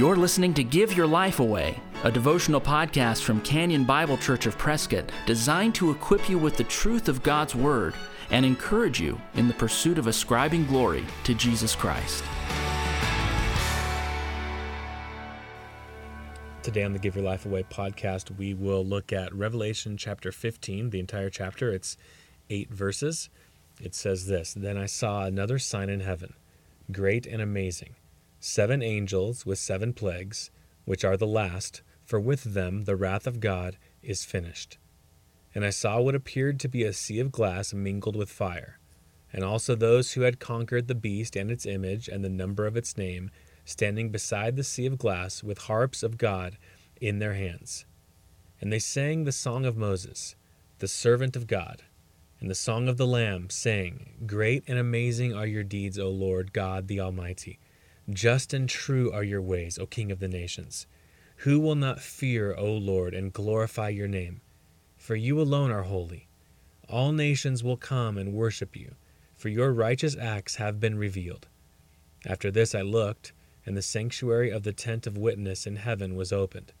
You're listening to Give Your Life Away, a devotional podcast from Canyon Bible Church of Prescott designed to equip you with the truth of God's Word and encourage you in the pursuit of ascribing glory to Jesus Christ. Today on the Give Your Life Away podcast, we will look at Revelation chapter 15, the entire chapter. It's eight verses. It says this Then I saw another sign in heaven, great and amazing seven angels with seven plagues, which are the last, for with them the wrath of God is finished. And I saw what appeared to be a sea of glass mingled with fire, and also those who had conquered the beast and its image and the number of its name, standing beside the sea of glass with harps of God in their hands. And they sang the song of Moses, the servant of God, and the song of the Lamb, saying, Great and amazing are your deeds, O Lord God the Almighty. Just and true are your ways, O King of the nations. Who will not fear, O Lord, and glorify your name? For you alone are holy. All nations will come and worship you, for your righteous acts have been revealed. After this I looked, and the sanctuary of the tent of witness in heaven was opened.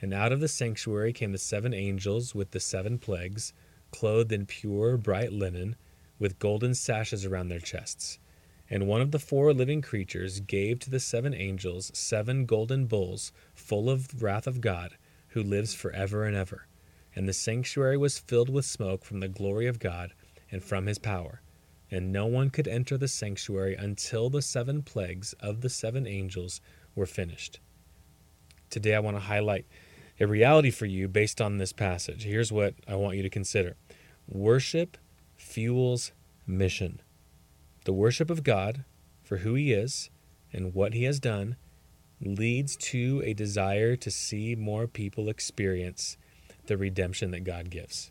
And out of the sanctuary came the seven angels with the seven plagues, clothed in pure, bright linen, with golden sashes around their chests. And one of the four living creatures gave to the seven angels seven golden bowls full of wrath of God, who lives forever and ever. And the sanctuary was filled with smoke from the glory of God and from his power. And no one could enter the sanctuary until the seven plagues of the seven angels were finished. Today I want to highlight a reality for you based on this passage. Here's what I want you to consider worship fuels mission. The worship of God for who He is and what He has done leads to a desire to see more people experience the redemption that God gives.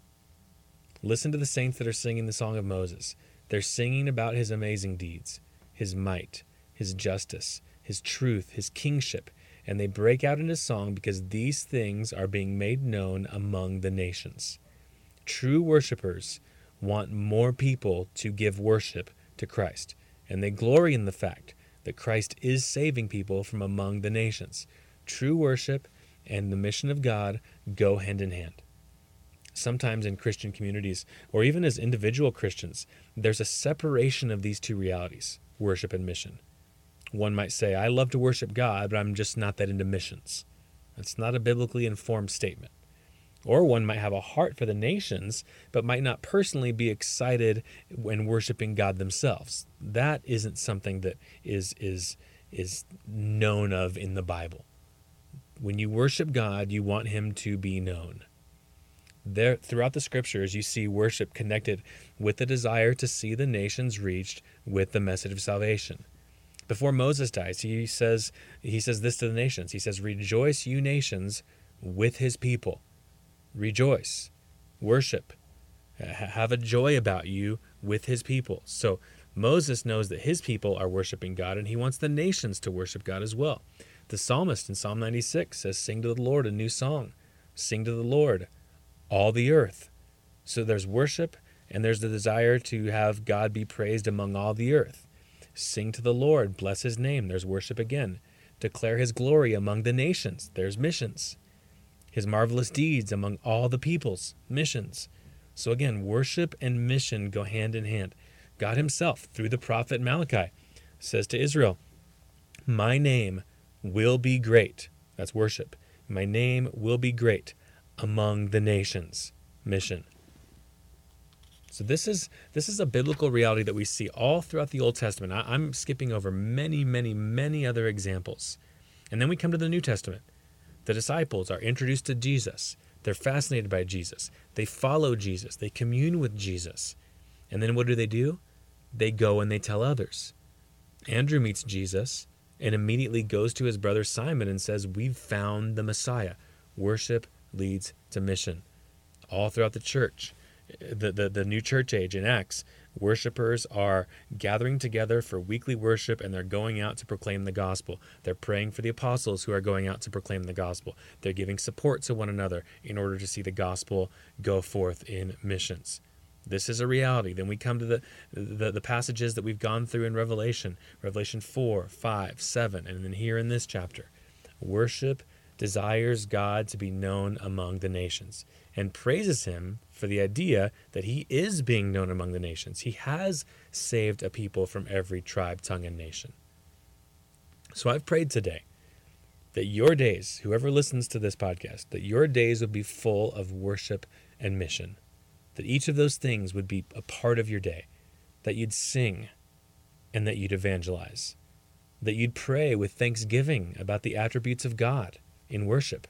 Listen to the saints that are singing the Song of Moses. They're singing about His amazing deeds, His might, His justice, His truth, His kingship, and they break out into song because these things are being made known among the nations. True worshipers want more people to give worship to Christ, and they glory in the fact that Christ is saving people from among the nations. True worship and the mission of God go hand in hand. Sometimes in Christian communities, or even as individual Christians, there's a separation of these two realities worship and mission. One might say, I love to worship God, but I'm just not that into missions. That's not a biblically informed statement. Or one might have a heart for the nations, but might not personally be excited when worshiping God themselves. That isn't something that is is is known of in the Bible. When you worship God, you want him to be known. There throughout the scriptures you see worship connected with the desire to see the nations reached with the message of salvation. Before Moses dies, he says he says this to the nations. He says, "Rejoice you nations with his people." Rejoice, worship, have a joy about you with his people. So Moses knows that his people are worshiping God and he wants the nations to worship God as well. The psalmist in Psalm 96 says, Sing to the Lord a new song. Sing to the Lord, all the earth. So there's worship and there's the desire to have God be praised among all the earth. Sing to the Lord, bless his name. There's worship again. Declare his glory among the nations. There's missions his marvelous deeds among all the peoples, missions. So again, worship and mission go hand in hand. God Himself, through the prophet Malachi, says to Israel, My name will be great. That's worship. My name will be great among the nations. Mission. So this is this is a biblical reality that we see all throughout the Old Testament. I, am skipping over many, many, many other examples. And then we come to the New Testament. The disciples are introduced to Jesus. They're fascinated by Jesus. They follow Jesus. They commune with Jesus. And then what do they do? They go and they tell others. Andrew meets Jesus and immediately goes to his brother Simon and says, We've found the Messiah. Worship leads to mission. All throughout the church, the, the, the new church age in Acts, Worshippers are gathering together for weekly worship and they're going out to proclaim the gospel. They're praying for the apostles who are going out to proclaim the gospel. They're giving support to one another in order to see the gospel go forth in missions. This is a reality. Then we come to the, the, the passages that we've gone through in Revelation, Revelation 4, 5, 7, and then here in this chapter. Worship desires God to be known among the nations and praises him for the idea that he is being known among the nations. He has saved a people from every tribe, tongue, and nation. So I've prayed today that your days, whoever listens to this podcast, that your days would be full of worship and mission, that each of those things would be a part of your day, that you'd sing and that you'd evangelize, that you'd pray with thanksgiving about the attributes of God in worship,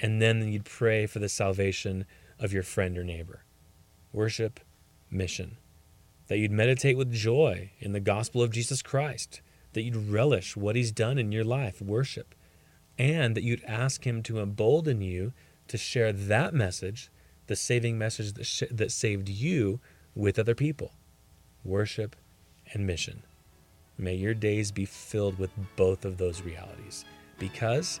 and then you'd pray for the salvation of your friend or neighbor. Worship, mission. That you'd meditate with joy in the gospel of Jesus Christ. That you'd relish what he's done in your life. Worship. And that you'd ask him to embolden you to share that message, the saving message that, sh- that saved you, with other people. Worship and mission. May your days be filled with both of those realities because